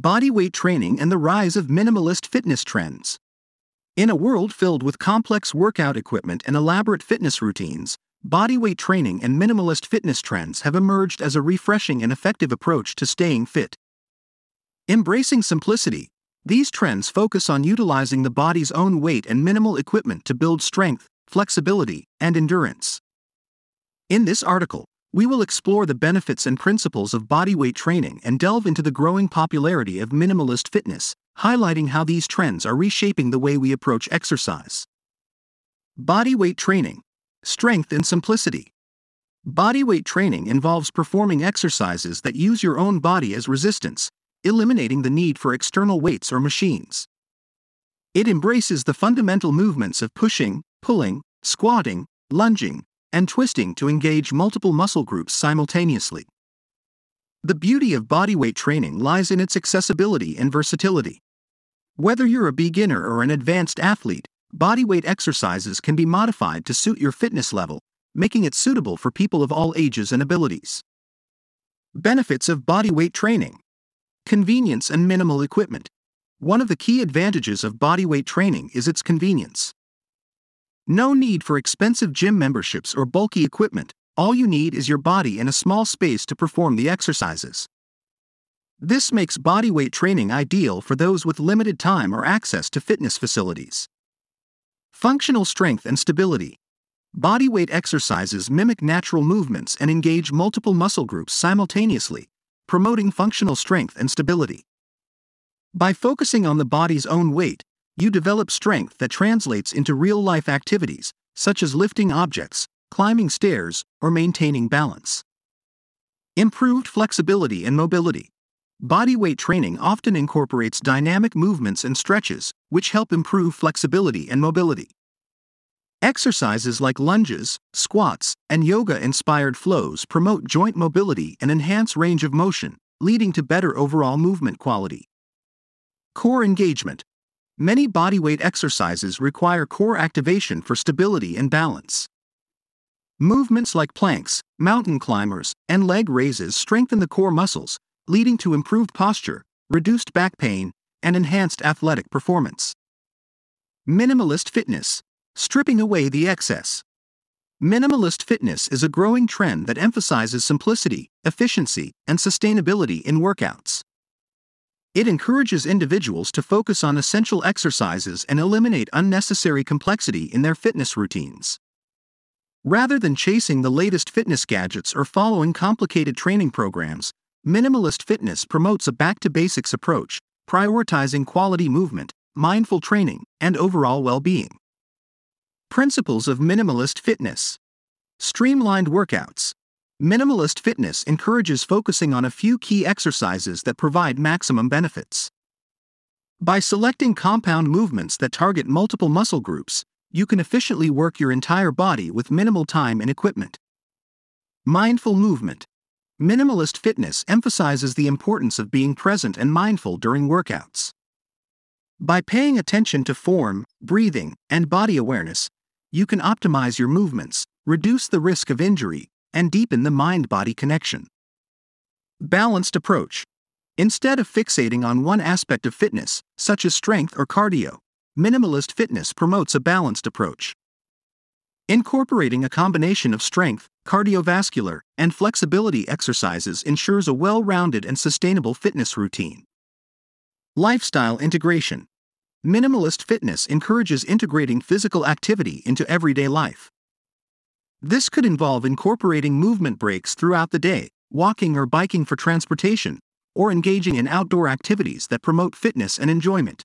Bodyweight training and the rise of minimalist fitness trends. In a world filled with complex workout equipment and elaborate fitness routines, bodyweight training and minimalist fitness trends have emerged as a refreshing and effective approach to staying fit. Embracing simplicity, these trends focus on utilizing the body's own weight and minimal equipment to build strength, flexibility, and endurance. In this article, we will explore the benefits and principles of bodyweight training and delve into the growing popularity of minimalist fitness, highlighting how these trends are reshaping the way we approach exercise. Bodyweight training, strength and simplicity. Bodyweight training involves performing exercises that use your own body as resistance, eliminating the need for external weights or machines. It embraces the fundamental movements of pushing, pulling, squatting, lunging, and twisting to engage multiple muscle groups simultaneously. The beauty of bodyweight training lies in its accessibility and versatility. Whether you're a beginner or an advanced athlete, bodyweight exercises can be modified to suit your fitness level, making it suitable for people of all ages and abilities. Benefits of bodyweight training Convenience and minimal equipment. One of the key advantages of bodyweight training is its convenience. No need for expensive gym memberships or bulky equipment, all you need is your body and a small space to perform the exercises. This makes bodyweight training ideal for those with limited time or access to fitness facilities. Functional strength and stability. Bodyweight exercises mimic natural movements and engage multiple muscle groups simultaneously, promoting functional strength and stability. By focusing on the body's own weight, you develop strength that translates into real life activities, such as lifting objects, climbing stairs, or maintaining balance. Improved flexibility and mobility. Bodyweight training often incorporates dynamic movements and stretches, which help improve flexibility and mobility. Exercises like lunges, squats, and yoga inspired flows promote joint mobility and enhance range of motion, leading to better overall movement quality. Core engagement. Many bodyweight exercises require core activation for stability and balance. Movements like planks, mountain climbers, and leg raises strengthen the core muscles, leading to improved posture, reduced back pain, and enhanced athletic performance. Minimalist fitness, stripping away the excess. Minimalist fitness is a growing trend that emphasizes simplicity, efficiency, and sustainability in workouts. It encourages individuals to focus on essential exercises and eliminate unnecessary complexity in their fitness routines. Rather than chasing the latest fitness gadgets or following complicated training programs, minimalist fitness promotes a back to basics approach, prioritizing quality movement, mindful training, and overall well being. Principles of minimalist fitness Streamlined workouts. Minimalist fitness encourages focusing on a few key exercises that provide maximum benefits. By selecting compound movements that target multiple muscle groups, you can efficiently work your entire body with minimal time and equipment. Mindful movement. Minimalist fitness emphasizes the importance of being present and mindful during workouts. By paying attention to form, breathing, and body awareness, you can optimize your movements, reduce the risk of injury, and deepen the mind body connection. Balanced approach. Instead of fixating on one aspect of fitness, such as strength or cardio, minimalist fitness promotes a balanced approach. Incorporating a combination of strength, cardiovascular, and flexibility exercises ensures a well rounded and sustainable fitness routine. Lifestyle integration. Minimalist fitness encourages integrating physical activity into everyday life. This could involve incorporating movement breaks throughout the day, walking or biking for transportation, or engaging in outdoor activities that promote fitness and enjoyment.